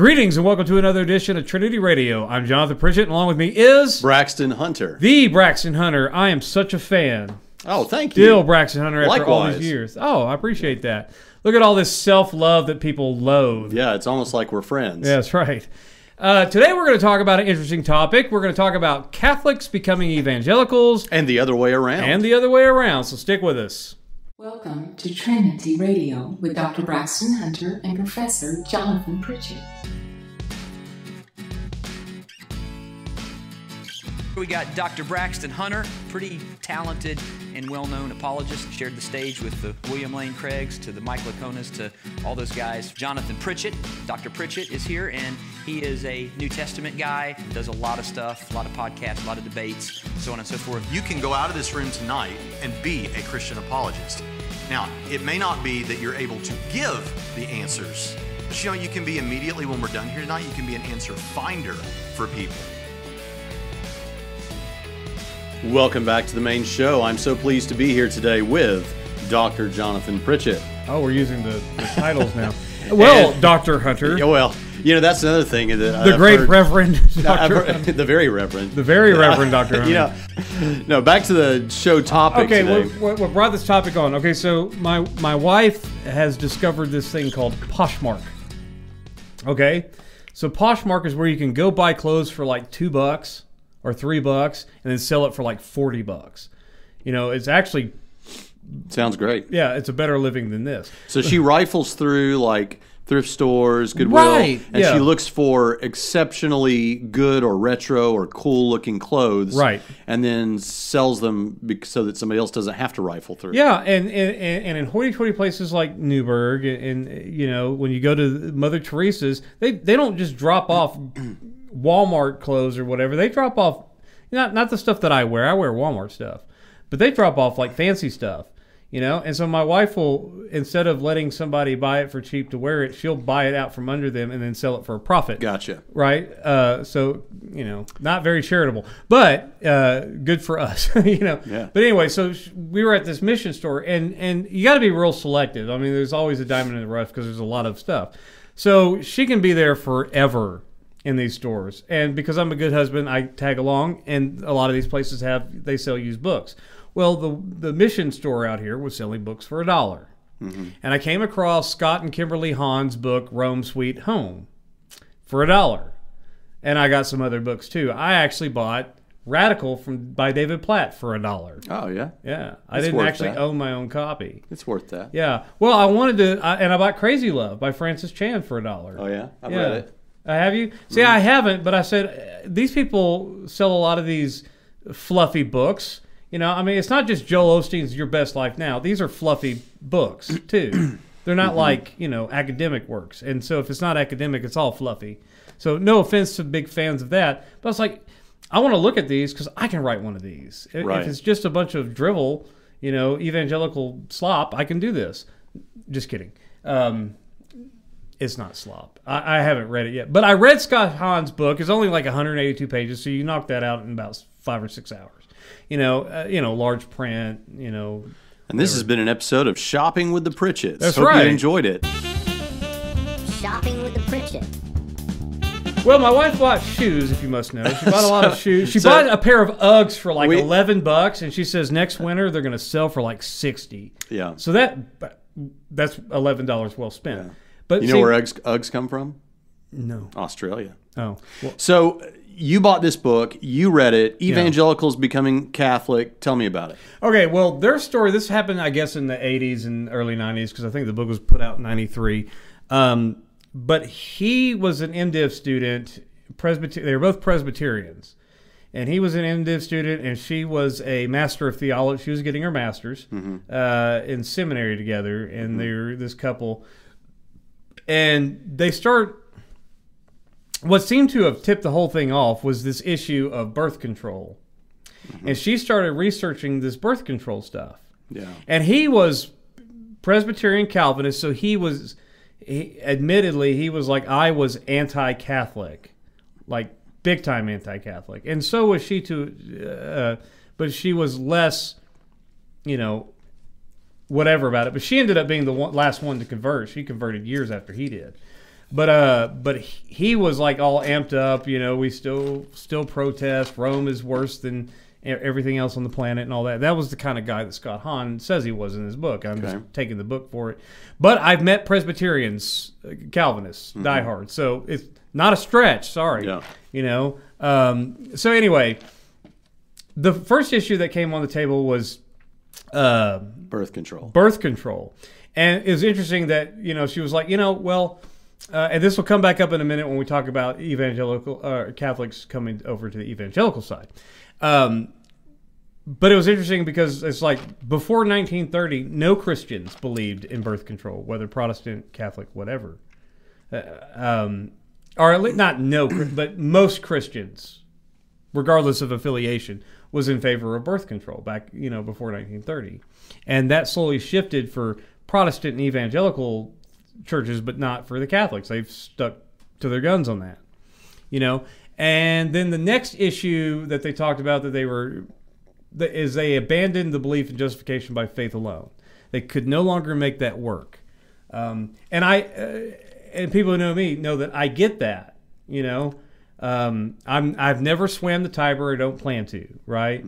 Greetings and welcome to another edition of Trinity Radio. I'm Jonathan Pritchett, and along with me is Braxton Hunter. the Braxton Hunter. I am such a fan. Oh, thank you. Still Braxton Hunter after all these years. Oh, I appreciate that. Look at all this self love that people loathe. Yeah, it's almost like we're friends. Yeah, that's right. Uh, today we're going to talk about an interesting topic. We're going to talk about Catholics becoming evangelicals And the other way around. and the other way around. So stick with us. Welcome to Trinity Radio with Dr. Braxton Hunter and Professor Jonathan Pritchett. We got Dr. Braxton Hunter, pretty talented and well-known apologist. Shared the stage with the William Lane Craigs, to the Mike Liconas, to all those guys. Jonathan Pritchett, Dr. Pritchett is here, and he is a New Testament guy. Does a lot of stuff, a lot of podcasts, a lot of debates, so on and so forth. You can go out of this room tonight and be a Christian apologist. Now, it may not be that you're able to give the answers, but you know, you can be immediately when we're done here tonight, you can be an answer finder for people. Welcome back to the main show. I'm so pleased to be here today with Dr. Jonathan Pritchett. Oh, we're using the, the titles now. Well, And- Dr. Hunter, Yeah, well, you know, that's another thing. That the I've great heard- Reverend Dr. heard- the very reverend. The very Reverend Dr. Hunter. you know, no, back to the show topic Okay, today. what, what, what brought this topic on? Okay, so my my wife has discovered this thing called Poshmark. Okay, so Poshmark is where you can go buy clothes for like two bucks or three bucks, and then sell it for like forty bucks. You know, it's actually Sounds great. yeah, it's a better living than this. So she rifles through like thrift stores, Goodwill, Right, and yeah. she looks for exceptionally good or retro or cool looking clothes, Right. And then sells them so that somebody else doesn't have to rifle through. Yeah, and and, and and in hoity-toity places like Newburgh, and, and you know when you go to Mother Teresa's, they they don't just drop off Walmart clothes or whatever. They drop off not not the stuff that I wear. I wear Walmart stuff, but they drop off like fancy stuff. You know, and so my wife will instead of letting somebody buy it for cheap to wear it, she'll buy it out from under them and then sell it for a profit Gotcha. right? Uh, so you know, not very charitable, but uh, good for us, you know. Yeah. But anyway, so we were at this mission store, and and you got to be real selective. I mean, there's always a diamond in the rough because there's a lot of stuff. So she can be there forever in these stores, and because I'm a good husband, I tag along, and a lot of these places have they sell used books. Well, the the mission store out here was selling books for a dollar. Mm-hmm. And I came across Scott and Kimberly Hahn's book, Rome Sweet Home, for a dollar. And I got some other books too. I actually bought Radical from by David Platt for a dollar. Oh yeah, Yeah, I It's didn't actually that. own my own copy. it's worth that. Yeah, well, I wanted to, I, and I bought Crazy Love by Francis Chan for a dollar. Oh yeah, I've Yeah. read it. Uh, have you? See, I haven't, but I said uh, these people sell a lot of these fluffy books. You know, I mean, it's not just Joel Osteen's Your Best Life Now. These are fluffy books too. They're not like you know academic works, and so if it's not academic, it's all fluffy. So no offense to big fans of that, but it's like I want to look at these because I can write one of these. If- Right. If it's just a bunch of drivel, you know, evangelical slop, I can do this. Just kidding. Um, it's not slop. I, I haven't read it yet, but I read Scott Hahn's book. It's only like 182 pages, so you knock that out in about five or six hours. You know, uh, you know, large print. You know, And this has been an episode of Shopping with the Pritchetts. That's Hope right. you enjoyed it. Shopping with the Pritchett. well, my wife bought shoes. If you must know, she bought a lot of shoes. She so- bought a pair of Uggs for like We- 11 bucks, and she says next winter they're going to sell for like 60. Yeah. So that that's 11 dollars well spent. But You know see- where Uggs, Uggs come from? No. Australia. Oh. Well, So you bought this book, you read it. Evangelicals becoming Catholic. Tell me about it. Okay, well, their story. This happened, I guess, in the '80s and early '90s because I think the book was put out in '93. Um, but he was an MDiv student. Presbyter- they were both Presbyterians, and he was an MDiv student, and she was a master of theology. She was getting her master's uh, in seminary together, and they're this couple, and they start. What seemed to have tipped the whole thing off was this issue of birth control and she started researching this birth control stuff. Yeah. And he was Presbyterian Calvinist, so he was, he, admittedly, he was like I was anti-Catholic, like big time anti-Catholic, and so was she too. uh, but she was less, you know, whatever about it. But she ended up being the one, last one to convert. She converted years after he did. But uh, but he was like all amped up. You know, we still still protest. Rome is worse than everything else on the planet and all that. That was the kind of guy that Scott Hahn says he was in his book. I'm Okay. just taking the book for it. But I've met Presbyterians, uh, Calvinists, diehard. So it's not a stretch. Sorry. Yeah. You know. Um, so anyway, the first issue that came on the table was uh, Birth control. birth control. And it was interesting that, you know, she was like, you know, well, uh, and this will come back up in a minute when we talk about evangelical uh, Catholics coming over to the evangelical side. Um, but it was interesting because it's like before 1930, no Christians believed in birth control, whether Protestant, Catholic, whatever. Uh, um, or at least not no, but most Christians, regardless of affiliation, was in favor of birth control back, you know, before 1930, and that slowly shifted for Protestant and evangelical churches, but not for the Catholics. They've stuck to their guns on that, you know. And then the next issue that they talked about that they were that is they abandoned the belief in justification by faith alone. They could no longer make that work. Um, and I uh, and people who know me know that I get that. You know, um, I'm I've never swam the Tiber. I don't plan to. Right.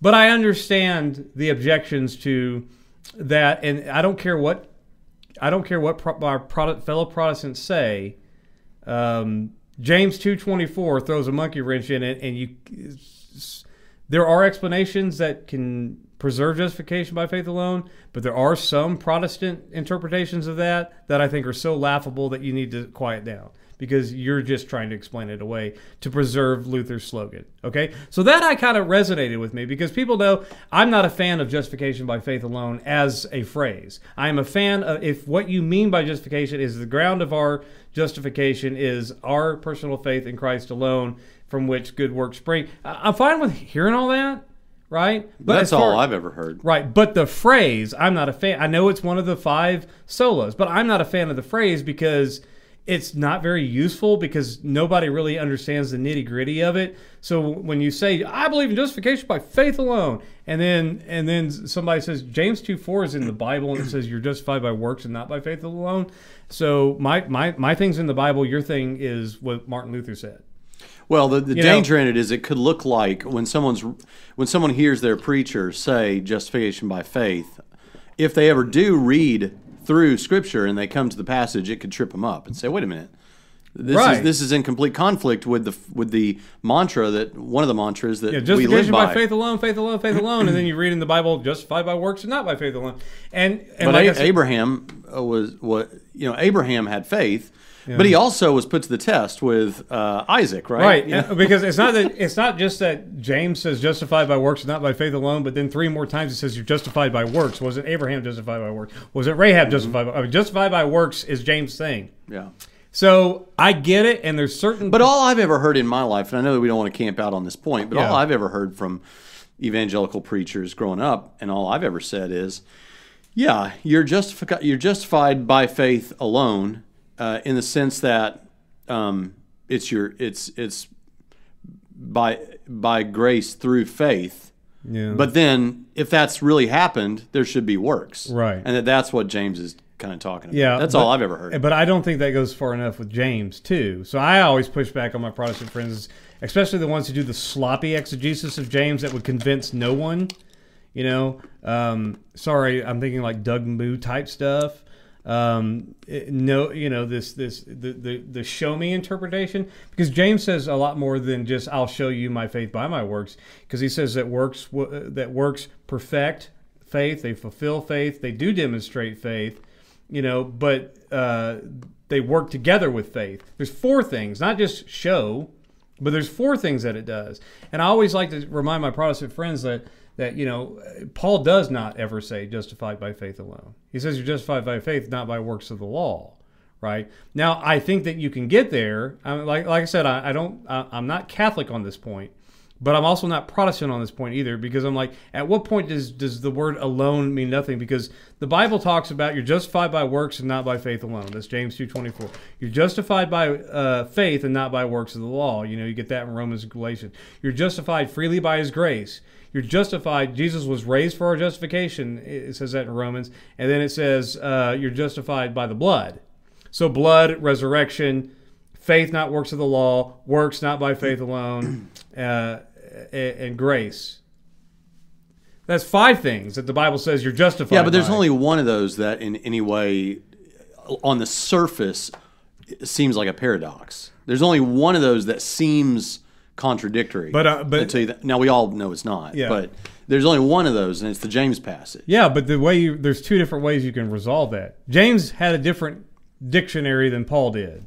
But I understand the objections to that, and I don't care what I don't care what pro- our product, fellow Protestants say. Um, James two twenty four throws a monkey wrench in it, and you. There are explanations that can preserve justification by faith alone, but there are some Protestant interpretations of that that I think are so laughable that you need to quiet down because you're just trying to explain it away to preserve Luther's slogan. Okay? So that I kind of resonated with me because people know I'm not a fan of justification by faith alone as a phrase. I am a fan of if what you mean by justification is the ground of our justification is our personal faith in Christ alone from which good works spring. I'm fine with hearing all that, right? But That's far- all I've ever heard. Right, but the phrase, I'm not a fan. I know it's one of the five solos, but I'm not a fan of the phrase because it's not very useful because nobody really understands the nitty gritty of it. So when you say, "I believe in justification by faith alone," and then and then somebody says James two four is in the Bible and it says you're justified by works and not by faith alone. So my my my thing's in the Bible. Your thing is what Martin Luther said. Well, the, the You danger know- in it is it could look like when someone's when someone hears their preacher say justification by faith, if they ever do read through Scripture and they come to the passage, it could trip them up and say, "Wait a minute, this is this is in complete conflict with the with the mantra that one of the mantras that Yeah, we live justification by. by." faith alone, faith alone, faith alone, and then you read in the Bible, justified by works and not by faith alone. And and But like A- said- Abraham uh, was what you know. Abraham had faith, but he also was put to the test with uh, Isaac, right? Right, and- because it's not that it's not just that James says justified by works, not by faith alone, but then three more times it says you're justified by works. Was it Abraham justified by works? Was it Rahab justified? By, I mean, justified by works is James saying. yeah. So I get it, and there's certain. But all I've ever heard in my life, and I know that we don't want to camp out on this point, but all I've ever heard from evangelical preachers growing up, and all I've ever said is, yeah, you're justified. You're justified by faith alone, uh, in the sense that um, it's your it's it's by by grace through faith. yeah. But then, if that's really happened, there should be works, Right. And that that's what James is kind of talking about. Yeah, that's but- all I've ever heard. But I don't think that goes far enough with James too. So I always push back on my Protestant friends, especially the ones who do the sloppy exegesis of James that would convince no one. You know, um, sorry, I'm thinking like Doug Moo type stuff. Um, no, you know this this the, the the show me interpretation because James says a lot more than just I'll show you my faith by my works because he says that works that works perfect faith they fulfill faith they do demonstrate faith you know, but uh, they work together with faith. There's four things, not just show, but there's four things that it does. And I always like to remind my Protestant friends that that you know Paul does not ever say justified by faith alone. He says you're justified by faith, not by works of the law. Right now, I think that you can get there. I mean, like like I said, I, I don't. I, I'm not Catholic on this point. But I'm also not Protestant on this point either because I'm like, at what point does does the word alone mean nothing? Because the Bible talks about you're justified by works and not by faith alone. That's James two twenty four. You're justified by uh, faith and not by works of the law. You know, you get that in Romans and Galatians. You're justified freely by His grace. You're justified. Jesus was raised for our justification. It says that in Romans, and then it says uh, you're justified by the blood. So blood, resurrection, faith, not works of the law, works not by faith alone, uh, and grace. That's five things that the Bible says you're justified. Yeah, but there's by. only one of those that, in any way, on the surface, seems like a paradox. There's only one of those that seems contradictory. But, uh, but- until you now we all know it's not. Yeah. But there's only one of those, and it's the James passage. Yeah, but the way you there's two different ways you can resolve that. James had a different dictionary than Paul did.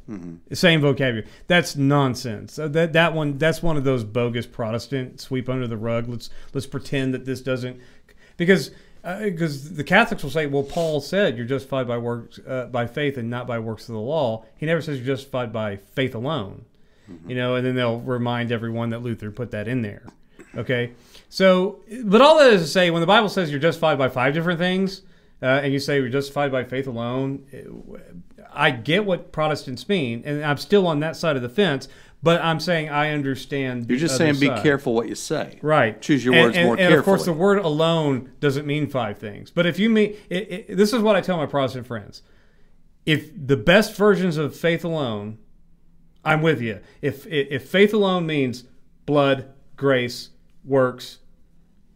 Same vocabulary. That's nonsense. Uh, That that one that's one of those bogus Protestant sweep under the rug. Let's let's pretend that this doesn't because because the Catholics will say, well, Paul said you're justified by works uh, by faith and not by works of the law. He never says you're justified by faith alone. You know, and then they'll remind everyone that Luther put that in there. Okay, so but all that is to say, when the Bible says you're justified by five different things, uh, and you say you're justified by faith alone, I get what Protestants mean, and I'm still on that side of the fence. But I'm saying I understand. You're just saying be side. careful what you say. Right. Choose your And- words and, more and of course, the word alone doesn't mean five things. But if you mean, it, it, this is what I tell my Protestant friends: if the best versions of faith alone, I'm with you. If if, faith alone means blood, grace, works,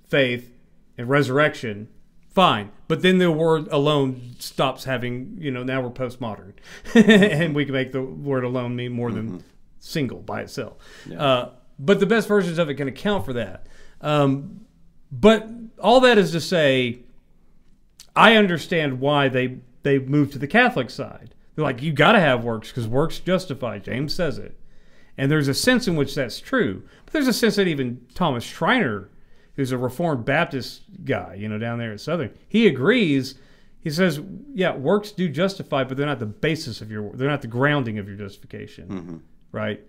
faith, and resurrection, fine. But then the word alone stops having, you know, now we're postmodern, and we can make the word alone mean more than single by itself. Uh, but the best versions of it can account for that. Um, but all that is to say, I understand why they they moved to the Catholic side. Like, you got to have works because works justify. James says it, and there's a sense in which that's true. But there's a sense that even Thomas Schreiner, who's a Reformed Baptist guy, you know, down there at Southern, he agrees. He says, yeah, works do justify, but they're not the basis of your. They're not the grounding of your justification, mm-hmm. right?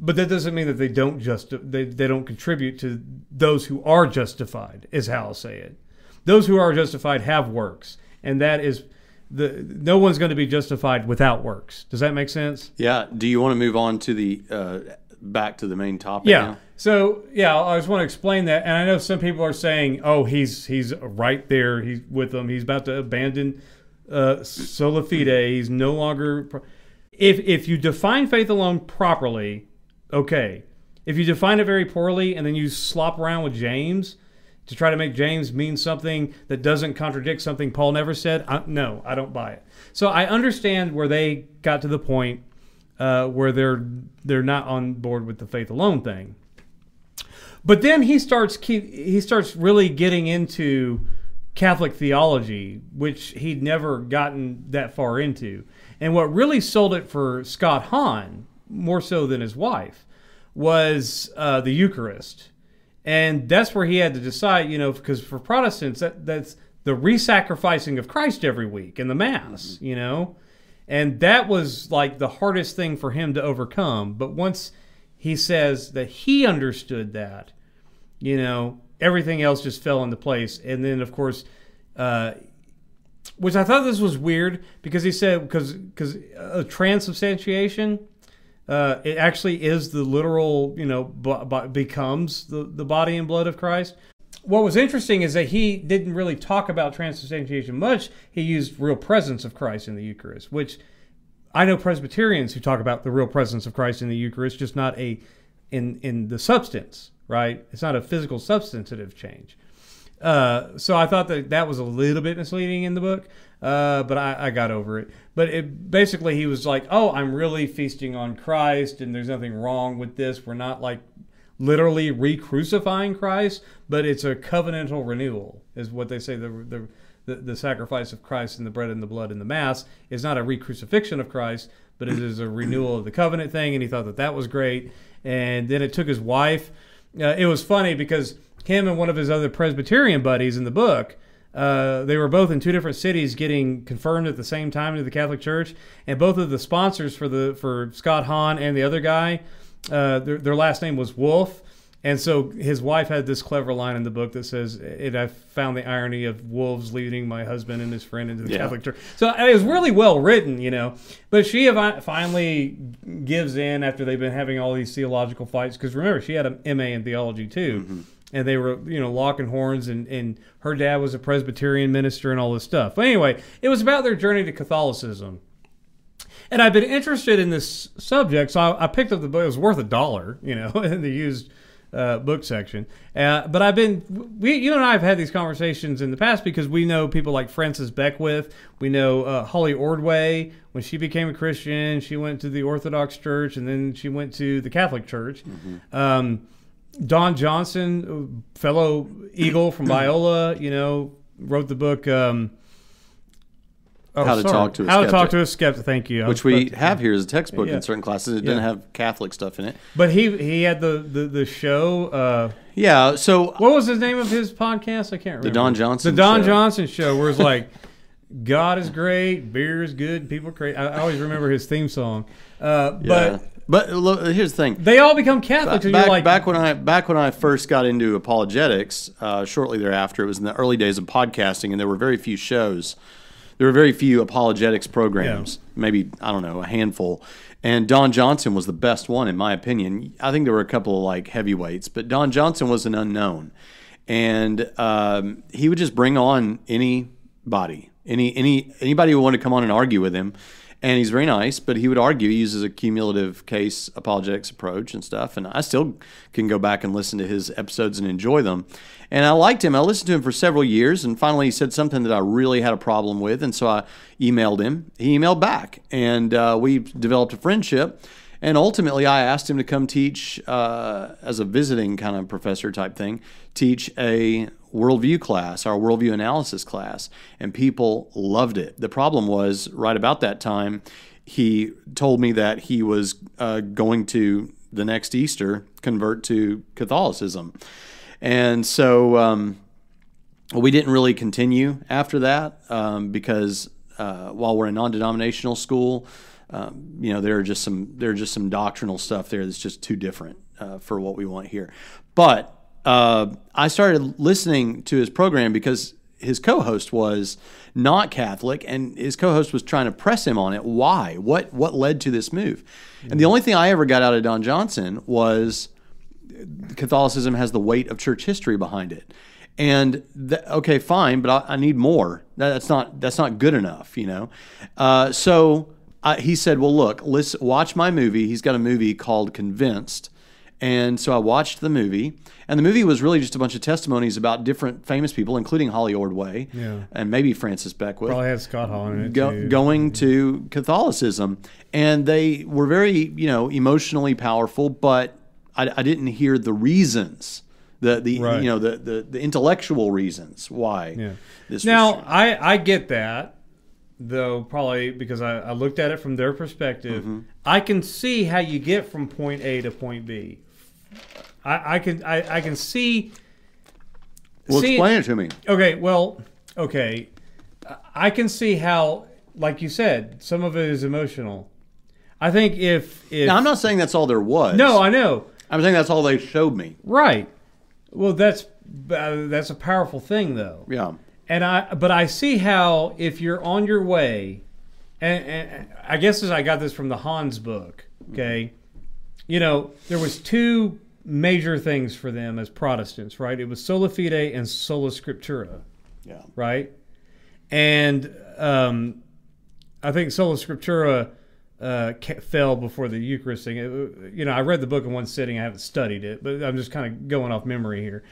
But that doesn't mean that they don't just they, they don't contribute to those who are justified, is how I'll say it. Those who are justified have works, and that is the no one's going to be justified without works. Does that make sense? Yeah. Do you want to move on to the uh, back to the main topic? Yeah. now? So yeah, I just want to explain that, and I know some people are saying, "Oh, he's he's right there. He's with them. He's about to abandon uh, sola fide. He's no longer." Pro-. If if you define faith alone properly, okay. If you define it very poorly and then you slop around with James to try to make James mean something that doesn't contradict something Paul never said, I, no, I don't buy it. So I understand where they got to the point uh, where they're they're not on board with the faith alone thing. But then he starts keep, he starts really getting into Catholic theology, which he'd never gotten that far into. And what really sold it for Scott Hahn, more so than his wife, was uh, the Eucharist. And that's where he had to decide, you know, because for Protestants, that, that's the re-sacrificing of Christ every week in the Mass, you know? And that was like the hardest thing for him to overcome. But once he says that he understood that, you know, everything else just fell into place. And then, of course, uh, which I thought this was weird because he said because because uh, transubstantiation, uh, it actually is the literal, you know, becomes the, the body and blood of Christ. What was interesting is that he didn't really talk about transubstantiation much. He used real presence of Christ in the Eucharist, which I know Presbyterians who talk about the real presence of Christ in the Eucharist, just not a in in the substance, right? It's not a physical substantive change. Uh, so I thought that that was a little bit misleading in the book, uh, but I, I got over it. But it basically he was like, "Oh, I'm really feasting on Christ, and there's nothing wrong with this. We're not like literally re-crucifying Christ, but it's a covenantal renewal, is what they say. The the the, the sacrifice of Christ and the bread and the blood in the Mass is not a re-crucifixion of Christ, but it is a renewal of the covenant thing. And he thought that that was great. And then it took his wife. Uh, it was funny because him and one of his other Presbyterian buddies in the book. Uh, they were both in two different cities getting confirmed at the same time into the Catholic Church, and both of the sponsors for the for Scott Hahn and the other guy, uh, their, their last name was Wolf, and so his wife had this clever line in the book that says, "It I found the irony of wolves leading my husband and his friend into the Yeah. Catholic Church." So it was really well written, you know. But she finally gives in after they've been having all these theological fights. Because remember, she had an MA in theology too, and they were, you know, locking horns. And and her dad was a Presbyterian minister and all this stuff. But anyway, it was about their journey to Catholicism. and I've been interested in this subject, so I, I picked up the book. It was worth a dollar, you know, in the used uh, book section. Uh, but I've been, we, you and I have had these conversations in the past because we know people like Francis Beckwith. We know uh, Holly Ordway. When she became a Christian, she went to the Orthodox Church, and then she went to the Catholic Church. Um, Don Johnson, fellow Eagle from Biola, you know, wrote the book. Um, oh, How to sorry. Talk to a How to talk Skeptic. to a skeptic. Thank you. Which we have here as a textbook Yeah. in certain classes. It didn't have Catholic stuff in it. But he he had the the, the show. Uh, Yeah. So what was the name of his podcast? I can't remember. The Don Johnson The Don Show. Johnson show, where it's like, God is great, beer is good, people are crazy. I, I always remember his theme song. Uh, yeah. But but look, here's the thing. they all become Catholics, back, like, back when I back when I first got into apologetics, uh, shortly thereafter, it was in the early days of podcasting, and there were very few shows. There were very few apologetics programs, maybe I don't know, a handful. And Don Johnson was the best one, in my opinion. I think there were a couple of like heavyweights, but Don Johnson was an unknown, and um, he would just bring on anybody, any any anybody who wanted to come on and argue with him. And he's very nice, but he would argue. He uses a cumulative case apologetics approach and stuff. And I still can go back and listen to his episodes and enjoy them. And I liked him. I listened to him for several years. And finally, he said something that I really had a problem with. And so I emailed him. He emailed back. And uh, we developed a friendship. And ultimately, I asked him to come teach uh, as a visiting kind of professor type thing, teach a worldview class, our worldview analysis class. And people loved it. The problem was, right about that time, he told me that he was uh, going to the next Easter convert to Catholicism. And so um, we didn't really continue after that um, because uh, while we're a non-denominational school, um, you know there are just some there are just some doctrinal stuff there that's just too different uh, for what we want here. But uh, I started listening to his program because his co-host was not Catholic, and his co-host was trying to press him on it. Why? What what led to this move? And the only thing I ever got out of Don Johnson was Catholicism has the weight of church history behind it. And th- okay, fine, but I, I need more. That- That's not that's not good enough, you know. Uh, so I, he said, "Well, look, listen, watch my movie. He's got a movie called Convinced." And so I watched the movie, and the movie was really just a bunch of testimonies about different famous people, including Holly Ordway Yeah. and maybe Francis Beckwith probably had Scott Hall in it. go, too. going to Catholicism, and they were very, you know, emotionally powerful. But I, I didn't hear the reasons, the the Right. you know the, the the intellectual reasons why Yeah. this. Now I I get that though probably because I, I looked at it from their perspective. Mm-hmm. I can see how you get from point A to point B. I, I can I, I can see. well, see- explain it to me. Okay, well, okay, I can see how, like you said, some of it is emotional. I think if if Now, I'm not saying that's all there was. no, I know. I'm saying that's all they showed me. Right. Well, that's uh, that's a powerful thing, though. Yeah. And I, but I see how if you're on your way, and, and I guess as I got this from the Hahns book. Okay, you know there was two major things for them as Protestants, right? It was sola fide and sola scriptura, Yeah. right? And um, I think sola scriptura uh, fell before the Eucharist thing. It- you know, I read the book in one sitting. I haven't studied it, but I'm just kind of going off memory here.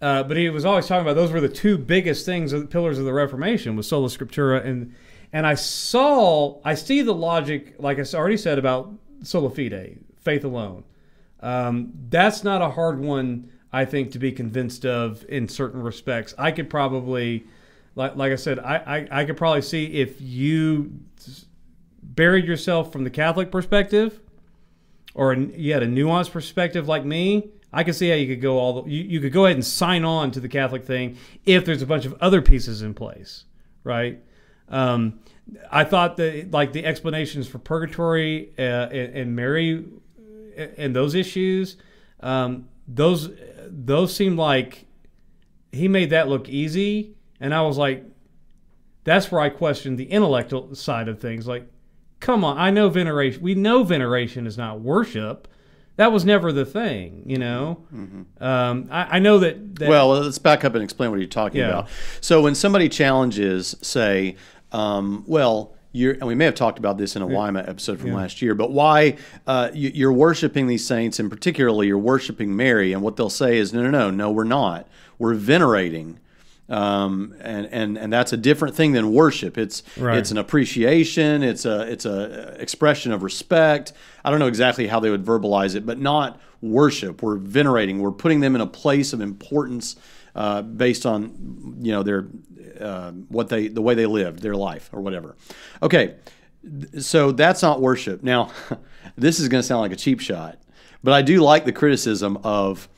Uh, but he was always talking about those were the two biggest things, the pillars of the Reformation, was sola scriptura and and I saw, I see the logic, like I already said about sola fide, faith alone. Um, that's not a hard one, I think, to be convinced of in certain respects. I could probably, like, like I said, I, I, I could probably see if you buried yourself from the Catholic perspective, or you had a nuanced perspective like me. I could see how you could go all the, you, you could go ahead and sign on to the Catholic thing if there's a bunch of other pieces in place, right? Um, I thought that like the explanations for purgatory uh, and, and Mary and those issues, um, those those seemed like he made that look easy, and I was like, that's where I questioned the intellectual side of things. Like, come on, I know veneration. We know veneration is not worship. That was never the thing, you know. Um, I, I know that. that Well, let's back up and explain what you're talking Yeah. about. So when somebody challenges, say, um, well, you're, and we may have talked about this in a Weimar episode from last year, but why uh, you, you're worshiping these saints, and particularly you're worshiping Mary, and what they'll say is, no, no, no, no, we're not. We're venerating. Um, and, and and that's a different thing than worship. It's Right. it's an appreciation. It's a it's a expression of respect. I don't know exactly how they would verbalize it, but not worship. We're venerating. We're putting them in a place of importance uh, based on you know their uh, what they the way they lived their life or whatever. Okay, so that's not worship. Now, this is going to sound like a cheap shot, but I do like the criticism of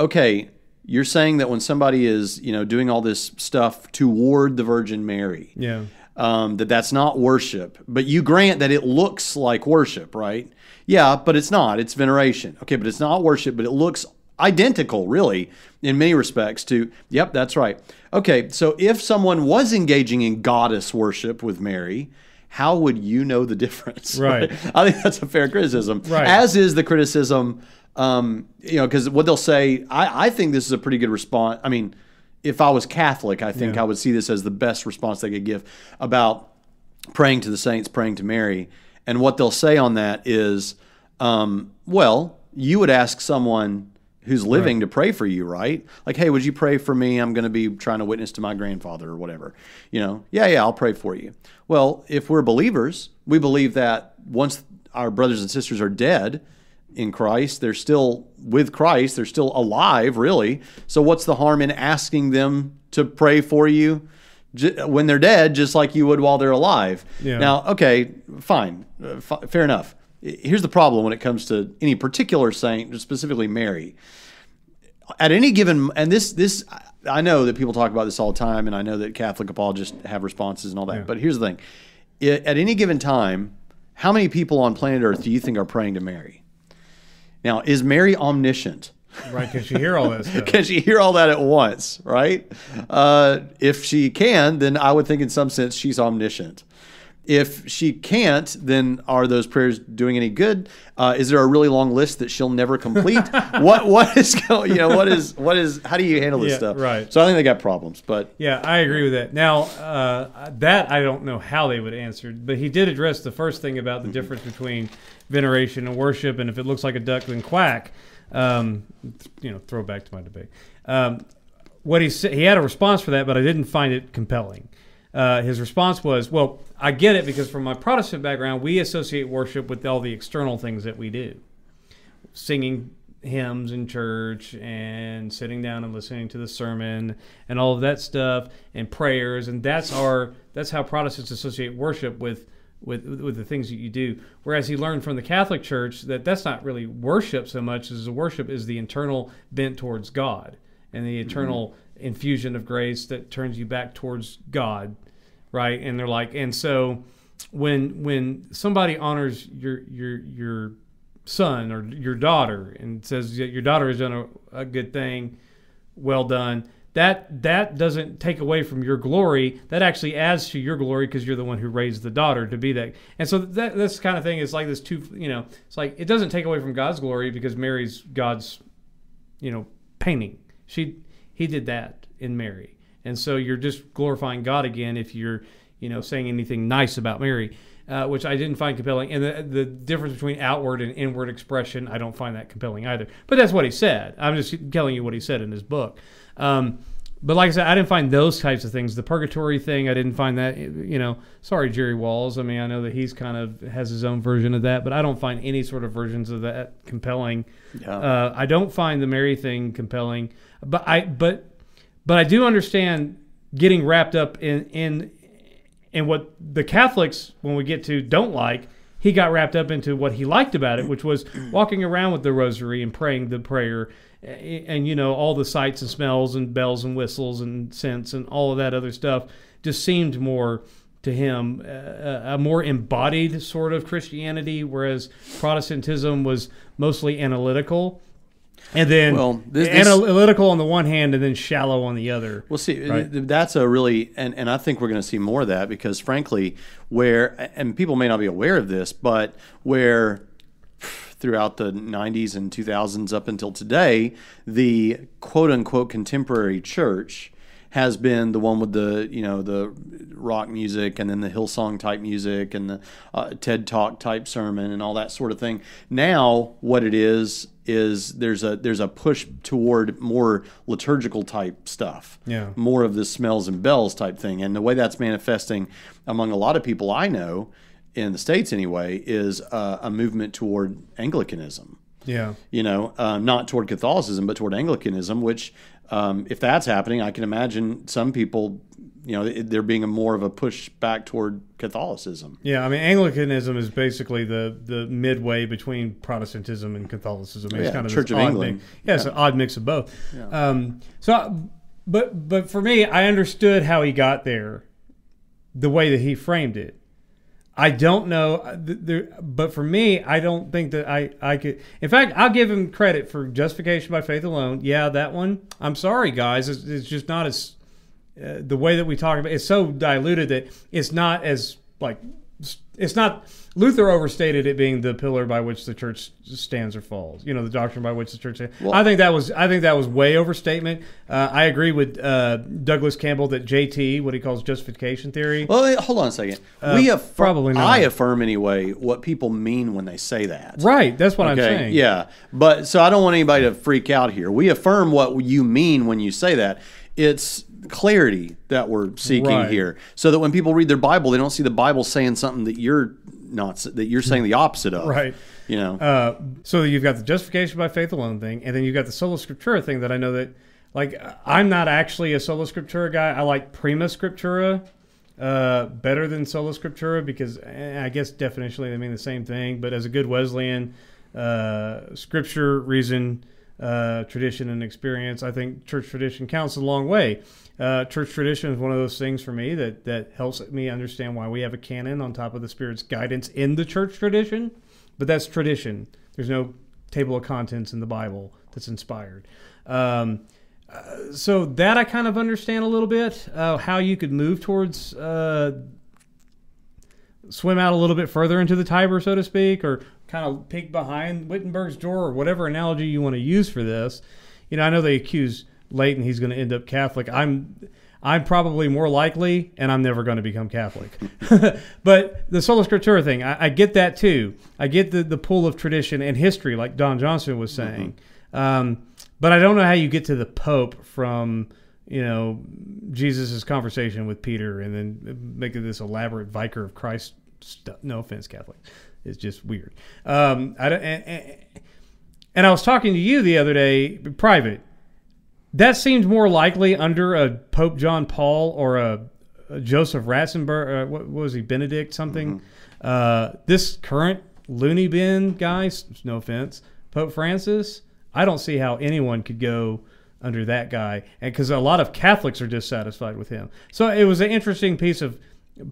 okay, you're saying that when somebody is, you know, doing all this stuff toward the Virgin Mary, Yeah. um, that that's not worship, but you grant that it looks like worship, right? Yeah, but it's not. It's veneration. Okay, but it's not worship, but it looks identical, really, in many respects to, yep, that's right. Okay, so if someone was engaging in goddess worship with Mary, how would you know the difference? Right. I think that's a fair criticism. Right. As is the criticism, um, you know, because what they'll say, I, I think this is a pretty good response. I mean, if I was Catholic, I think Yeah. I would see this as the best response they could give about praying to the saints, praying to Mary. And what they'll say on that is, um, well, you would ask someone who's living to pray for you, right? Like, hey, would you pray for me? I'm going to be trying to witness to my grandfather or whatever. You know, yeah, yeah, I'll pray for you. Well, if we're believers, we believe that once our brothers and sisters are dead in Christ, they're still with Christ, they're still alive, really. So, what's the harm in asking them to pray for you? when they're dead, just like you would while they're alive. Yeah. Now, okay, fine, uh, fair enough. Here's the problem when it comes to any particular saint, specifically Mary. At any given, and this this I know that people talk about this all the time, and I know that Catholic apologists have responses and all that. Yeah. But here's the thing: at any given time, how many people on planet Earth do you think are praying to Mary? Now, is Mary omniscient? Right. Can she hear all this? Can she hear all that at once, right? Uh, if she can, then I would think in some sense she's omniscient. If she can't, then are those prayers doing any good? Uh, is there a really long list that she'll never complete? what what is going? You know what is what is? How do you handle this Yeah, stuff? right. So I think they got problems, but Yeah, I agree with that. Now, uh, that I don't know how they would answer, but he did address the first thing about the difference between veneration and worship, and if it looks like a duck, then quack. Um, you know, throw back to my debate. Um, what he said, he had a response for that, but I didn't find it compelling. Uh, his response was, "Well, I get it because from my Protestant background, we associate worship with all the external things that we do." singing hymns in church and sitting down and listening to the sermon and all of that stuff and prayers. And that's our that's how Protestants associate worship with with with the things that you do. Whereas he learned from the Catholic Church that that's not really worship so much as the worship is the internal bent towards God and the eternal infusion of grace that turns you back towards God right? And they're like and so when when somebody honors your your your son or your daughter and says that your daughter has done a, a good thing well done that that doesn't take away from your glory. That actually adds to your glory because you're the one who raised the daughter to be that. And so that this kind of thing is like this two you know it's like it doesn't take away from god's glory because mary's god's you know painting. She he did that in mary and so you're just glorifying god again if you're you know saying anything nice about mary uh, which I didn't find compelling. And the, the difference between outward and inward expression, I don't find that compelling either. But that's what he said. I'm just telling you what he said in his book. Um, but like I said, I didn't find those types of things. The purgatory thing, I didn't find that. You know, sorry, Jerry Walls. I mean, I know that he's kind of has his own version of that, but I don't find any sort of versions of that compelling. Yeah. Uh, I don't find the Mary thing compelling. But I, but, but I do understand getting wrapped up in in and what the Catholics, when we get to, don't like, he got wrapped up into what he liked about it, which was walking around with the rosary and praying the prayer, and, and you know all the sights and smells and bells and whistles and scents and all of that other stuff just seemed more to him uh, a more embodied sort of Christianity, whereas Protestantism was mostly analytical. And then Well, this- this- analytical on the one hand, and then shallow on the other. We'll see. Right. That's a really, and, and I think we're going to see more of that because, frankly, where, and people may not be aware of this, but where throughout the 90s and 2000s up until today, the quote unquote contemporary church has been the one with the you know the rock music and then the Hillsong type music and the uh, TED Talk type sermon and all that sort of thing. Now, what it is is there's a there's a push toward more liturgical type stuff. Yeah. More of the smells and bells type thing, and the way that's manifesting among a lot of people I know in the states anyway is uh, a movement toward Anglicanism Yeah. you know, um, not toward Catholicism, but toward Anglicanism, which, um, if that's happening, I can imagine some people, you know, there being a more of a push back toward Catholicism. Yeah, I mean Anglicanism is basically the the midway between Protestantism and Catholicism. It's Yeah, kind of Church of England. Mix. Yeah, it's an odd mix of both. Um, so, but but for me, I understood how he got there, the way that he framed it. I don't know, uh, but for me, I don't think that I I could. In fact, I'll give him credit for justification by faith alone. Yeah, that one. I'm sorry, guys, it's, it's just not as uh, the way that we talk about it's so diluted that it's not as like it's not Luther overstated it being the pillar by which the church stands or falls. You know, the doctrine by which the church. Stands. I think that was I think that was way overstatement. Uh, I agree with uh, Douglas Campbell that JT, what he calls justification theory. Well, hold on a second. we affirm, Uh, probably not. I affirm anyway what people mean when they say that. right, that's what I'm saying. Yeah. But so I don't want anybody to freak out here. We affirm what you mean when you say that. It's clarity that we're seeking Right. here, so that when people read their Bible, they don't see the Bible saying something that you're not that you're saying the opposite of. Right. You know. Uh, so you've got the justification by faith alone thing, and then you've got the sola scriptura thing that I know that, like, I'm not actually a sola scriptura guy. I like prima scriptura uh, better than sola scriptura because eh, I guess definitionally they mean the same thing. But as a good Wesleyan, uh, scripture, reason, uh, tradition, and experience, I think church tradition counts a long way. Uh, church tradition is one of those things for me that that helps me understand why we have a canon on top of the Spirit's guidance in the church tradition. But that's tradition. There's no table of contents in the Bible that's inspired. Um, uh, so that I kind of understand a little bit uh, how you could move towards uh, swim out a little bit further into the Tiber, so to speak, or kind of peek behind Wittenberg's door, or whatever analogy you want to use for this. You know, I know they accuse Leighton he's going to end up Catholic. I'm I'm probably more likely, and I'm never going to become Catholic. but the sola scriptura thing, I, I get that too. I get the the pull of tradition and history, like Don Johnson was saying. Um, but I don't know how you get to the Pope from you know Jesus' conversation with Peter, and then making this elaborate Vicar of Christ stuff. No offense, Catholic. It's just weird. Um, I don't, and, and, I was talking to you the other day, private. That seems more likely under a Pope John Paul or a, a Joseph Ratzenberger. Uh, what, what was he, Benedict something? Uh, this current loony bin guy, no offense, Pope Francis. I don't see how anyone could go under that guy, and because a lot of Catholics are dissatisfied with him. So it was an interesting piece of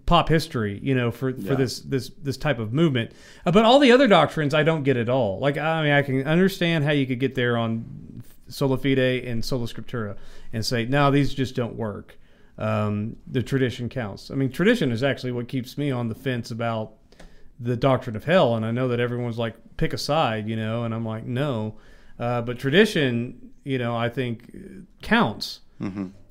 pop history, you know, for, for this this this type of movement. Uh, but all the other doctrines, I don't get at all. Like I mean, I can understand how you could get there on sola fide and sola scriptura and say, no, these just don't work. Um, the tradition counts. I mean, tradition is actually what keeps me on the fence about the doctrine of hell. And I know that everyone's like, pick a side, you know, and I'm like, no. Uh, but tradition, you know, I think counts.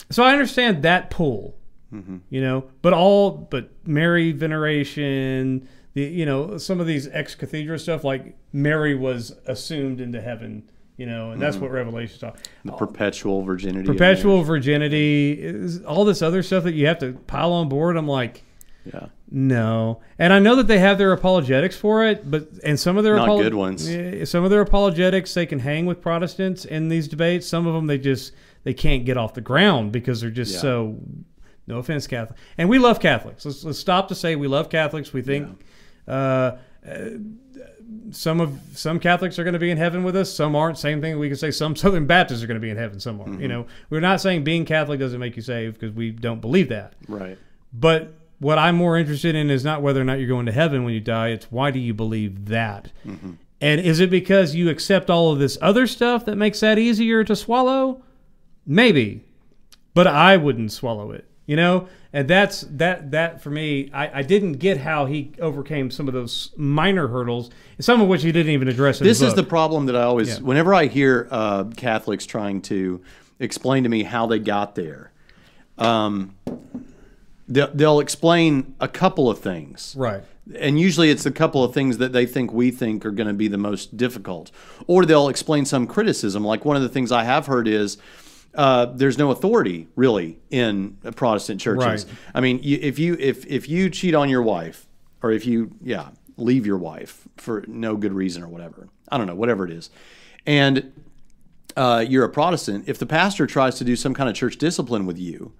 So I understand that pull, Mm-hmm. you know, but all, but Mary veneration, the, you know, some of these ex cathedra stuff, like Mary was assumed into heaven, you know, and that's mm-hmm. what Revelation's talk. the perpetual virginity. Perpetual virginity, is all this other stuff that you have to pile on board. I'm like, yeah. no, and I know that they have their apologetics for it, but and some of their Not apolo- good ones. Some of their apologetics they can hang with Protestants in these debates. Some of them they just they can't get off the ground because they're just Yeah. so. No offense, Catholic, and we love Catholics. Let's let's stop to say we love Catholics. We think. Uh, uh, some of some Catholics are going to be in heaven with us. Some aren't. Same thing. We can say some Southern Baptists are going to be in heaven. Some aren't. Mm-hmm. You know, we're not saying being Catholic doesn't make you saved because we don't believe that. Right. But what I'm more interested in is not whether or not you're going to heaven when you die. It's why do you believe that? And is it because you accept all of this other stuff that makes that easier to swallow? Maybe, but I wouldn't swallow it. You know, and that's that. That for me, I, I didn't get how he overcame some of those minor hurdles, some of which he didn't even address. This the is the problem that I always, Yeah. whenever I hear uh, Catholics trying to explain to me how they got there, um, they'll, they'll explain a couple of things. Right. And usually it's a couple of things that they think we think are going to be the most difficult. Or they'll explain some criticism. Like one of the things I have heard is uh, there's no authority really in Protestant churches. Right. I mean, you, if you if if you cheat on your wife, or if you yeah leave your wife for no good reason or whatever, I don't know, whatever it is, and uh, you're a Protestant, if the pastor tries to do some kind of church discipline with you,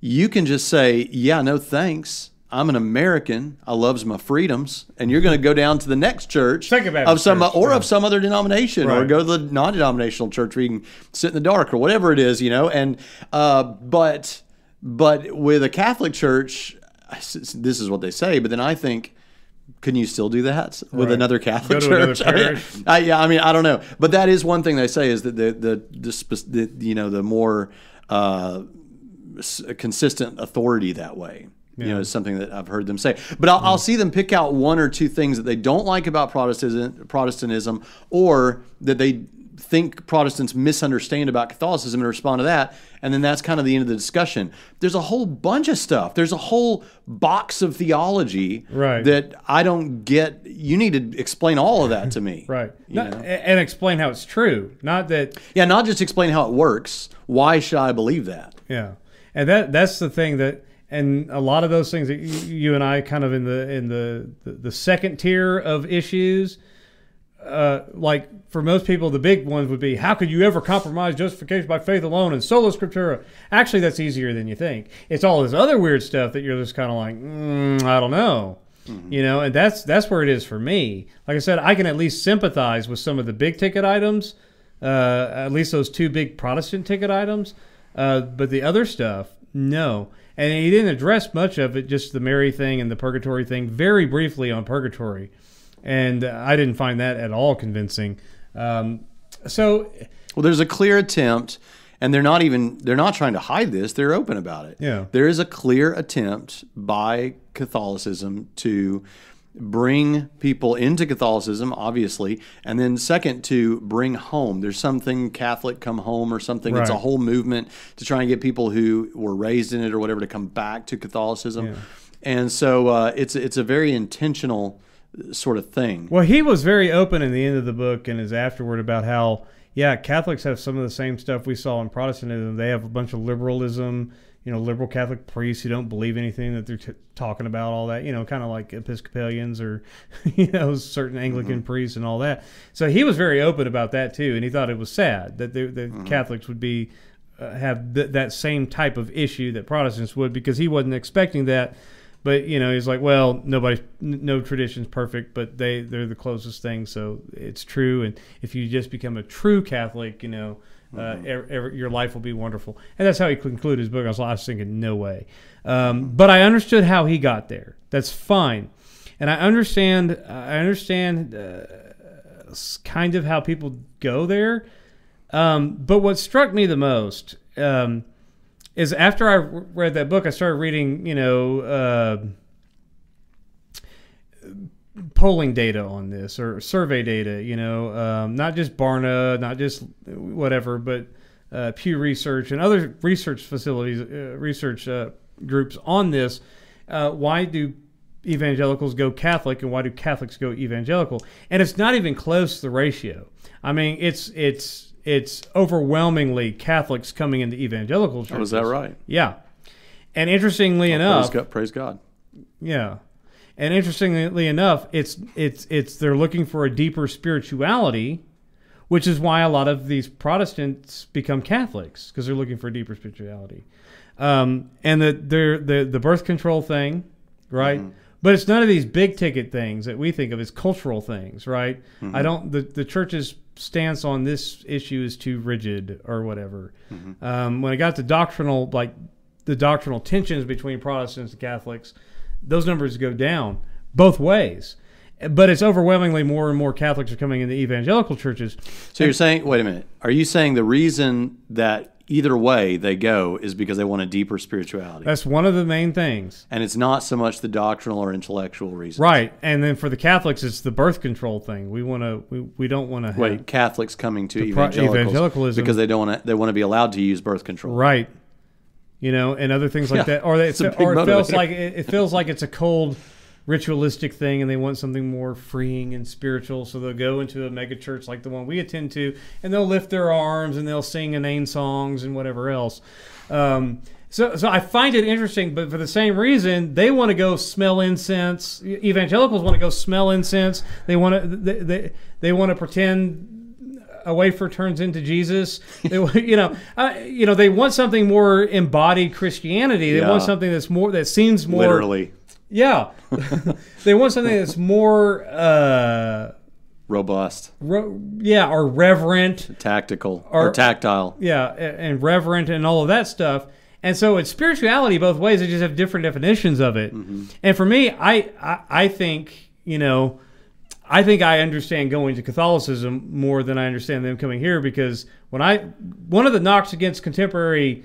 you can just say, "Yeah, no thanks." I'm an American. I loves my freedoms, and you're going to go down to the next church of some church, or yeah. of some other denomination, or go to the non-denominational church where you can sit in the dark or whatever it is, you know. And uh, but but with a Catholic church, this is what they say. But then I think, can you still do that with Right. another Catholic Go to another church? I mean. I, yeah, I mean, I don't know, but that is one thing they say is that the the, the, the you know the more uh, consistent authority that way. You know, is something that I've heard them say. But I'll, I'll mm. see them pick out one or two things that they don't like about Protestant, Protestantism, or that they think Protestants misunderstand about Catholicism and respond to that. And then that's kind of the end of the discussion. There's a whole bunch of stuff. There's a whole box of theology Right. that I don't get. You need to explain all of that to me. Right. Not- and explain how it's true. Not that Yeah, not just explain how it works. Why should I believe that? Yeah, and that that's the thing that, and a lot of those things that you, you and I kind of in the in the the, the second tier of issues. Uh, like for most people, the big ones would be how could you ever compromise justification by faith alone and sola scriptura? Actually, that's easier than you think. It's all this other weird stuff that you're just kind of like, mm, I don't know, you know. And that's that's where it is for me. Like I said, I can at least sympathize with some of the big ticket items, uh, at least those two big Protestant ticket items. Uh, but the other stuff, no. And he didn't address much of it, just the Mary thing and the purgatory thing, very briefly on purgatory. And uh, I didn't find that at all convincing. Um, so, Well, there's a clear attempt, and they're not even they're not trying to hide this. They're open about it. Yeah. There is a clear attempt by Catholicism to bring people into Catholicism, obviously, and then second to bring home. There's something Catholic come home or something. It's a whole movement to try and get people who were raised in it or whatever to come back to Catholicism. And so uh, it's it's a very intentional sort of thing. well, he was very open in the end of the book and his afterward about how, yeah, Catholics have some of the same stuff we saw in Protestantism. They have a bunch of liberalism, you know, liberal Catholic priests who don't believe anything that they're t- talking about, all that, you know, kind of like Episcopalians or, you know, certain Anglican priests and all that. So he was very open about that too, and he thought it was sad that the, the Catholics would be uh, have th- that same type of issue that Protestants would because he wasn't expecting that. But you know, he's like, well, nobody, n- no tradition's perfect, but they they're the closest thing, so it's true. And if you just become a true Catholic, you know, uh, ev- ev- your life will be wonderful. And that's how he concluded his book. I was, I was thinking, no way. Um, but I understood how he got there. That's fine, and I understand. I understand uh, kind of how people go there. Um, but what struck me the most um, is after I read that book, I started reading, you know, uh, polling data on this or survey data, you know, um, not just Barna, not just whatever, but uh, Pew Research and other research facilities, uh, research uh, groups on this. Uh, why do evangelicals go Catholic and why do Catholics go evangelical? And it's not even close to the ratio. I mean, it's it's it's overwhelmingly Catholics coming into evangelical churches. Oh, is that right? Yeah. And interestingly Praise enough, God. Praise God. yeah. And interestingly enough, it's it's it's they're looking for a deeper spirituality, which is why a lot of these Protestants become Catholics because they're looking for a deeper spirituality. Um, and the the the birth control thing, right? But it's none of these big ticket things that we think of as cultural things, right? I don't the the church's stance on this issue is too rigid or whatever. Um, when it got to doctrinal like the doctrinal tensions between Protestants and Catholics, those numbers go down both ways. But it's overwhelmingly more and more Catholics are coming into evangelical churches. So you're saying, wait a minute. Are you saying the reason that either way they go is because they want a deeper spirituality? That's one of the main things. and it's not so much the doctrinal or intellectual reason. Right. And then for the Catholics, it's the birth control thing. We want to, we, we don't want to have. Wait, Catholics coming to evangelicals evangelicalism- because they don't want to, they want to be allowed to use birth control. Right. You know, and other things like Yeah, that, or they, it's or it feels like it, it feels like it's a cold ritualistic thing and they want something more freeing and spiritual. So they'll go into a mega church like the one we attend to and they'll lift their arms and they'll sing inane songs and whatever else. Um, so, so I find it interesting, but for the same reason, they want to go smell incense. Evangelicals want to go smell incense. They want to they, they, they want to pretend a wafer turns into Jesus. They, you know, uh, you know, they want something more embodied Christianity. They want something that's more that seems more Literally yeah. they want something that's more, uh, robust, ro- yeah, or reverent, tactical, Or- or, tactile. yeah, and reverent and all of that stuff. And so it's spirituality both ways. They just have different definitions of it. And for me, I, I I think you know, I think I understand going to Catholicism more than I understand them coming here because when I one of the knocks against contemporary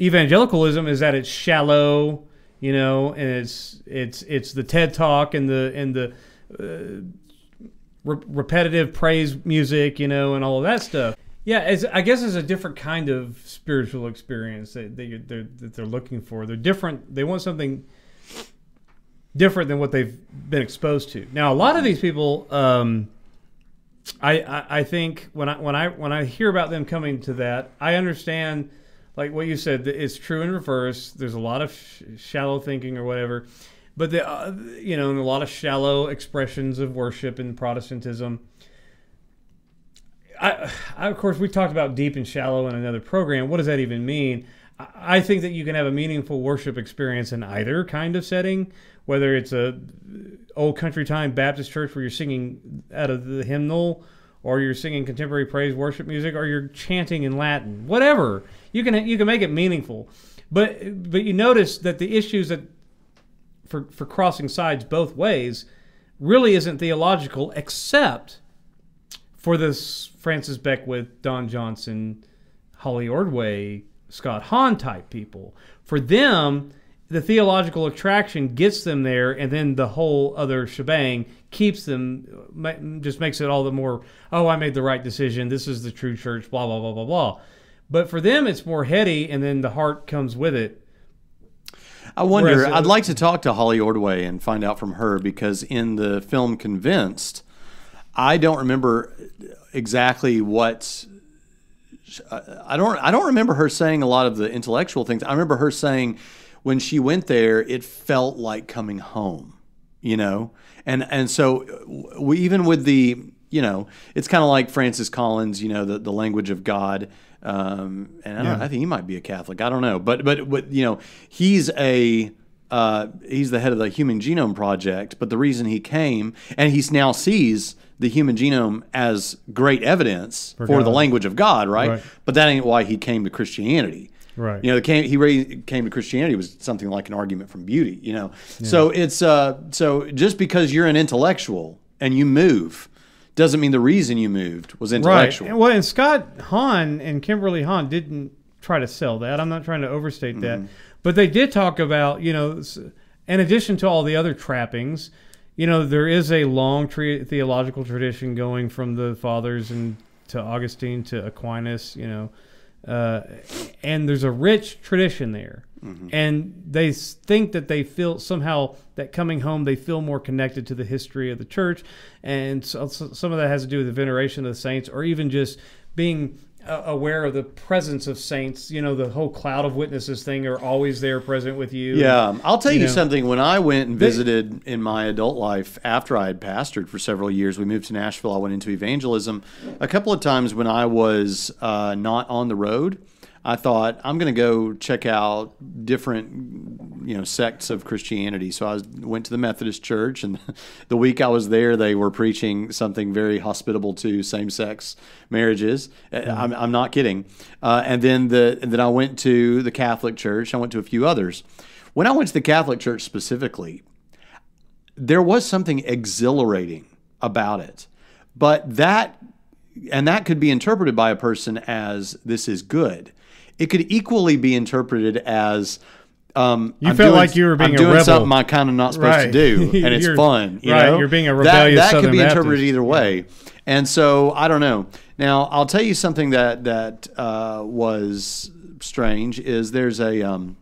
evangelicalism is that it's shallow, you know, and it's it's it's the TED talk and the and the uh, re- repetitive praise music, you know, and all of that stuff. Yeah, I guess it's a different kind of spiritual experience that, that, they're, that they're looking for. They're different. They want something different than what they've been exposed to. Now, a lot of these people, um, I, I I think when I when I when I hear about them coming to that, I understand like what you said. It's true in reverse. There's a lot of sh- shallow thinking or whatever, but the uh, you know and a lot of shallow expressions of worship in Protestantism. I, I, of course, we talked about deep and shallow in another program. What does that even mean? I think that you can have a meaningful worship experience in either kind of setting, whether it's a old country time Baptist church where you're singing out of the hymnal, or you're singing contemporary praise worship music, or you're chanting in Latin. Whatever you can you can make it meaningful, but but you notice that the issues that for for crossing sides both ways really isn't theological, except for this Francis Beckwith, Don Johnson, Holly Ordway, Scott Hahn type people. For them, the theological attraction gets them there, and then the whole other shebang keeps them, just makes it all the more, oh, I made the right decision. This is the true church, blah, blah, blah, blah, blah. But for them, it's more heady, and then the heart comes with it. I wonder. Whereas, uh, I'd like to talk to Holly Ordway and find out from her because in the film Convinced, I don't remember exactly what. I don't. I don't remember her saying a lot of the intellectual things. I remember her saying when she went there, it felt like coming home. You know, and and so we even with the you know, it's kind of like Francis Collins. You know, the the language of God. Um, and I, don't, I think he might be a Catholic. I don't know, but but but you know, he's a uh, he's the head of the Human Genome Project. But the reason he came, and he now sees the human genome as great evidence for, the language of God, right? Right. But that ain't why he came to Christianity. Right. You know, the came, he raised, came to Christianity was something like an argument from beauty. You know, so it's uh, so just because you're an intellectual and you move doesn't mean the reason you moved was intellectual. Right. Well, and Scott Hahn and Kimberly Hahn didn't try to sell that. I'm not trying to overstate that, but they did talk about you know, in addition to all the other trappings, you know, there is a long theological tradition going from the fathers and to Augustine to Aquinas. You know, uh, and there's a rich tradition there. And they think that they feel somehow that coming home, they feel more connected to the history of the church. And so, so some of that has to do with the veneration of the saints, or even just being uh, aware of the presence of saints. You know, the whole cloud of witnesses thing are always there present with you. Yeah, I'll tell you, You know. something. When I went and visited in my adult life after I had pastored for several years, we moved to Nashville. I went into evangelism a couple of times when I was uh, not on the road. I thought I'm going to go check out different, you know, sects of Christianity. So I was, went to the Methodist Church, and the week I was there, they were preaching something very hospitable to same-sex marriages. Uh, I'm, I'm not kidding. Uh, and then the and then I went to the Catholic Church. I went to a few others. When I went to the Catholic Church specifically, there was something exhilarating about it. But that, and that could be interpreted by a person as this is good. It could equally be interpreted as um, You I'm felt doing- like you were being I'm a doing rebel. something I'm kind of not supposed Right. to do, and it's fun. You right, know? you're being a That- rebellious That, could Southern be interpreted either way. And so I don't know. Now I'll tell you something that that uh, was strange is there's a um,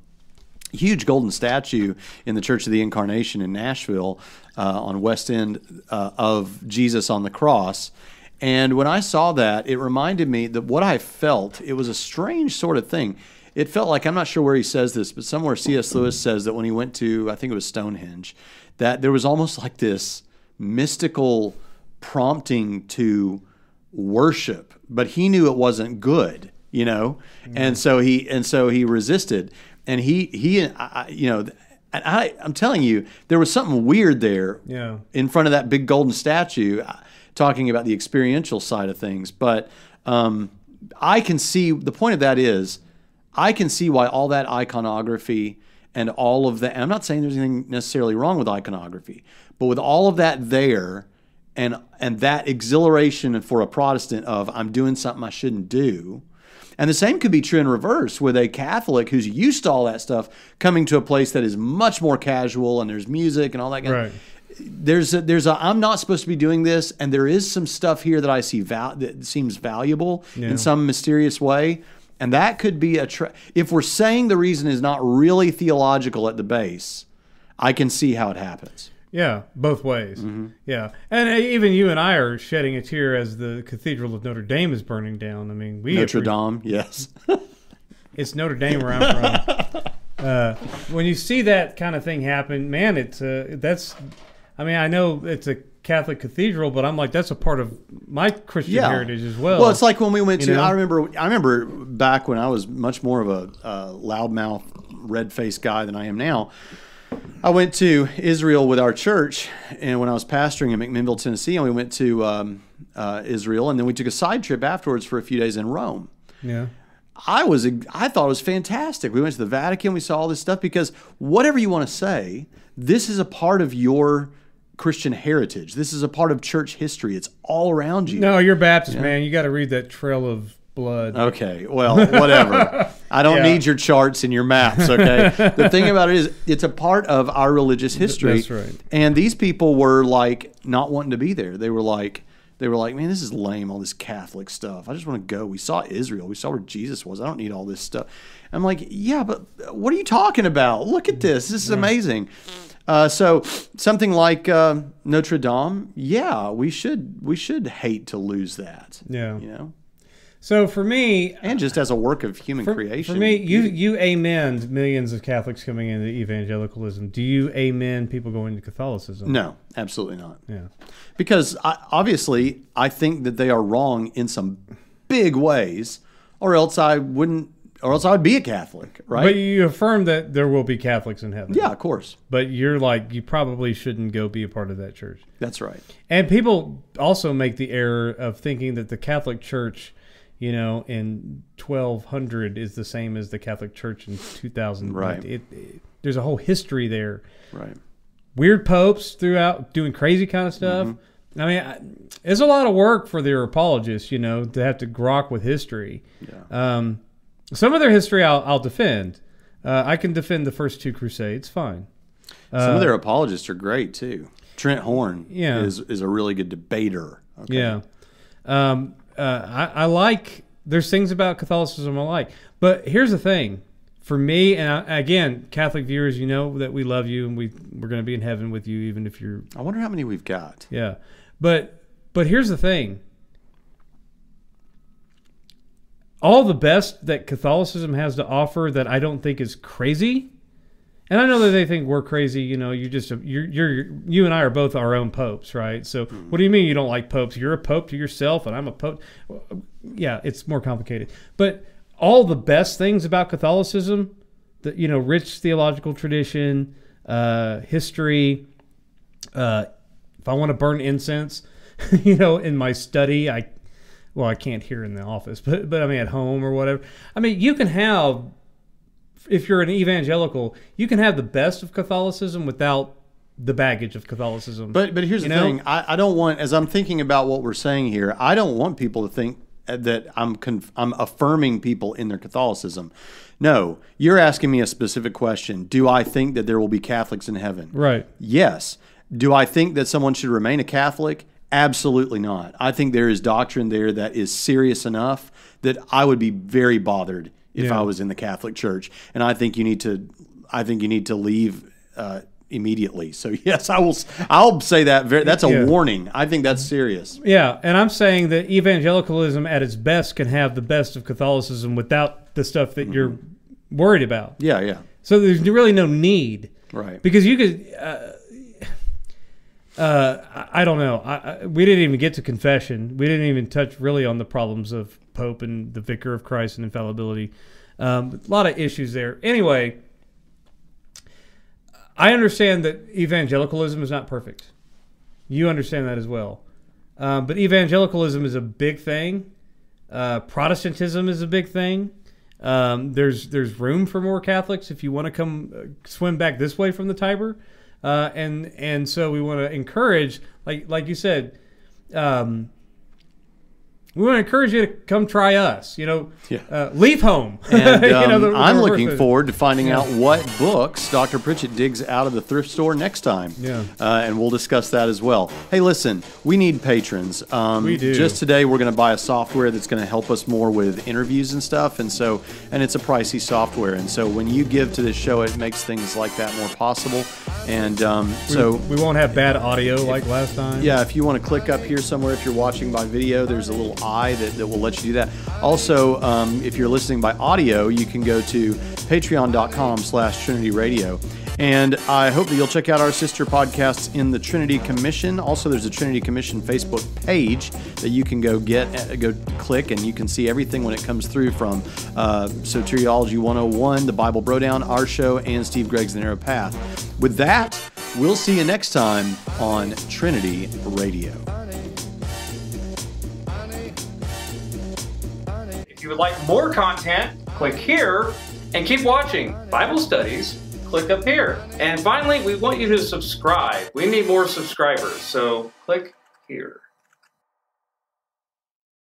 huge golden statue in the Church of the Incarnation in Nashville uh, on West End uh, of Jesus on the cross. And when I saw that, it reminded me that what I felt, it was a strange sort of thing. It felt like, I'm not sure where he says this, but somewhere C.S. Lewis says that when he went to, I think it was Stonehenge, that there was almost like this mystical prompting to worship, but he knew it wasn't good, you know, and so he and so he resisted, and he he I, I- you know, I I'm telling you, there was something weird there, Yeah. in front of that big golden statue, uh, talking about the experiential side of things, but um, I can see the point of that is, I can see why all that iconography and all of that. I'm not saying there's anything necessarily wrong with iconography, but with all of that there, and and that exhilaration for a Protestant of I'm doing something I shouldn't do. And the same could be true in reverse with a Catholic who's used to all that stuff coming to a place that is much more casual and there's music and all that kind Right. of there's a, there's a I'm not supposed to be doing this and there is some stuff here that I see val- that seems valuable Yeah. in some mysterious way and that could be a tra- if we're saying the reason is not really theological at the base I can see how it happens. Yeah, both ways. Mm-hmm. Yeah, and uh, even you and I are shedding a tear as the Cathedral of Notre Dame is burning down. I mean, we Notre appre- Dame, yes. It's Notre Dame where I'm from. uh, when you see that kind of thing happen, man, it's uh, that's. I mean, I know it's a Catholic cathedral, but I'm like that's a part of my Christian heritage as well. Well, it's like when we went You to. know? I remember. I remember back when I was much more of a uh, loudmouth, red-faced guy than I am now. I went to Israel with our church, and when I was pastoring in McMinnville, Tennessee, and we went to um, uh, Israel, and then we took a side trip afterwards for a few days in Rome. yeah, I was I thought it was fantastic. We went to the Vatican, we saw all this stuff because whatever you want to say, this is a part of your Christian heritage. This is a part of church history. It's all around you. no, you're Baptist, man. You got to read that Trail of Blood. Okay, well, whatever. I don't Yeah. need your charts and your maps, okay? the thing about it is, it's a part of our religious history. that's right. And these people were like not wanting to be there. They were like, they were like, man, this is lame, all this Catholic stuff. I just want to go. We saw Israel. We saw where Jesus was. I don't need all this stuff. I'm like, yeah, but what are you talking about? Look at this. This is amazing. Uh, so something like uh, Notre Dame, yeah, we should we should hate to lose that. Yeah. you know So for me, and just as a work of human For, creation. for me, you you amen millions of Catholics coming into evangelicalism. Do you amen people going to Catholicism? no, absolutely not. Yeah. Because I, obviously, I think that they are wrong in some big ways, or else I wouldn't, or else I would be a Catholic, right? But you affirm that there will be Catholics in heaven. yeah, of course, But you're like, you probably shouldn't go be a part of that church. that's right. And people also make the error of thinking that the Catholic Church, you know, in 1200 is the same as the Catholic Church in 2000. Right. It, it, there's a whole history there. Right. weird popes throughout doing crazy kind of stuff. I mean, I, it's a lot of work for their apologists, you know, to have to grok with history. Um, some of their history I'll, I'll defend. Uh, I can defend the first two crusades, fine. Some of their apologists are great too. Trent Horn Yeah. is is a really good debater. Okay. Yeah. Um, uh, I, I like, there's things about Catholicism I like. But here's the thing. For me, and I, again, Catholic viewers, you know that we love you and we, we're going to be in heaven with you, even if you're I wonder how many we've got. Yeah, but but here's the thing. All the best that Catholicism has to offer that I don't think is crazy, and I know that they think we're crazy. You know, you just you're you're you and I are both our own popes, right? So what do you mean you don't like popes? You're a pope to yourself, and I'm a pope. Yeah, it's more complicated, but all the best things about Catholicism, the you know, rich theological tradition, uh, history, uh, if I want to burn incense, you know, in my study, I well, I can't hear in the office, but but I mean at home or whatever. I mean, you can have if you're an evangelical, you can have the best of Catholicism without the baggage of Catholicism. But but here's You the know? thing. I, I don't want as I'm thinking about what we're saying here. I don't want people to think uh, that I'm conf- I'm affirming people in their Catholicism. No, you're asking me a specific question. Do I think that there will be Catholics in heaven? right. Yes. Do I think that someone should remain a Catholic? Absolutely not. I think there is doctrine there that is serious enough that I would be very bothered if Yeah. I was in the Catholic Church, and I think you need to. I think you need to leave uh, immediately. So yes, I will. I'll say that. Very, that's a Yeah. warning. I think that's serious. Yeah, and I'm saying that evangelicalism at its best can have the best of Catholicism without the stuff that you're worried about. Yeah, yeah, So there's really no need. right. because you could. Uh, uh, I don't know. I, I, we didn't even get to confession. We didn't even touch really on the problems of Pope and the Vicar of Christ and infallibility. Um, a lot of issues there. Anyway, I understand that evangelicalism is not perfect. You understand that as well. Um, but evangelicalism is a big thing. Uh, Protestantism is a big thing. Um, there's there's room for more Catholics if you want to come uh, swim back this way from the Tiber, uh, and and so we want to encourage, like like you said, um, we want to encourage you to come try us. You know, Yeah. uh, leave home. And You know, um, the- the I'm looking forward to finding out what books Dr. Pritchett digs out of the thrift store next time. Yeah. Uh, and we'll discuss that as well. Hey, listen, we need patrons. Um, We do. Just today, we're going to buy a software that's going to help us more with interviews and stuff. And so, and it's a pricey software. And so, when you give to this show, it makes things like that more possible. And um, so, we won't have bad audio like last time. yeah, if you want to click up here somewhere, if you're watching by video, there's a little that, that will let you do that. Also, um, if you're listening by audio, you can go to patreon.com slash Trinity Radio. And I hope that you'll check out our sister podcasts in the Trinity Commission. Also, there's a Trinity Commission Facebook page that you can go get, uh, go click, and you can see everything when it comes through from uh, Soteriology 101, the Bible Brodown, our show, and Steve Gregg's The Narrow Path. With that, we'll see you next time on Trinity Radio. You would like more content, click here and keep watching Bible studies. Click up here. And finally, we want you to subscribe. We need more subscribers, so click here.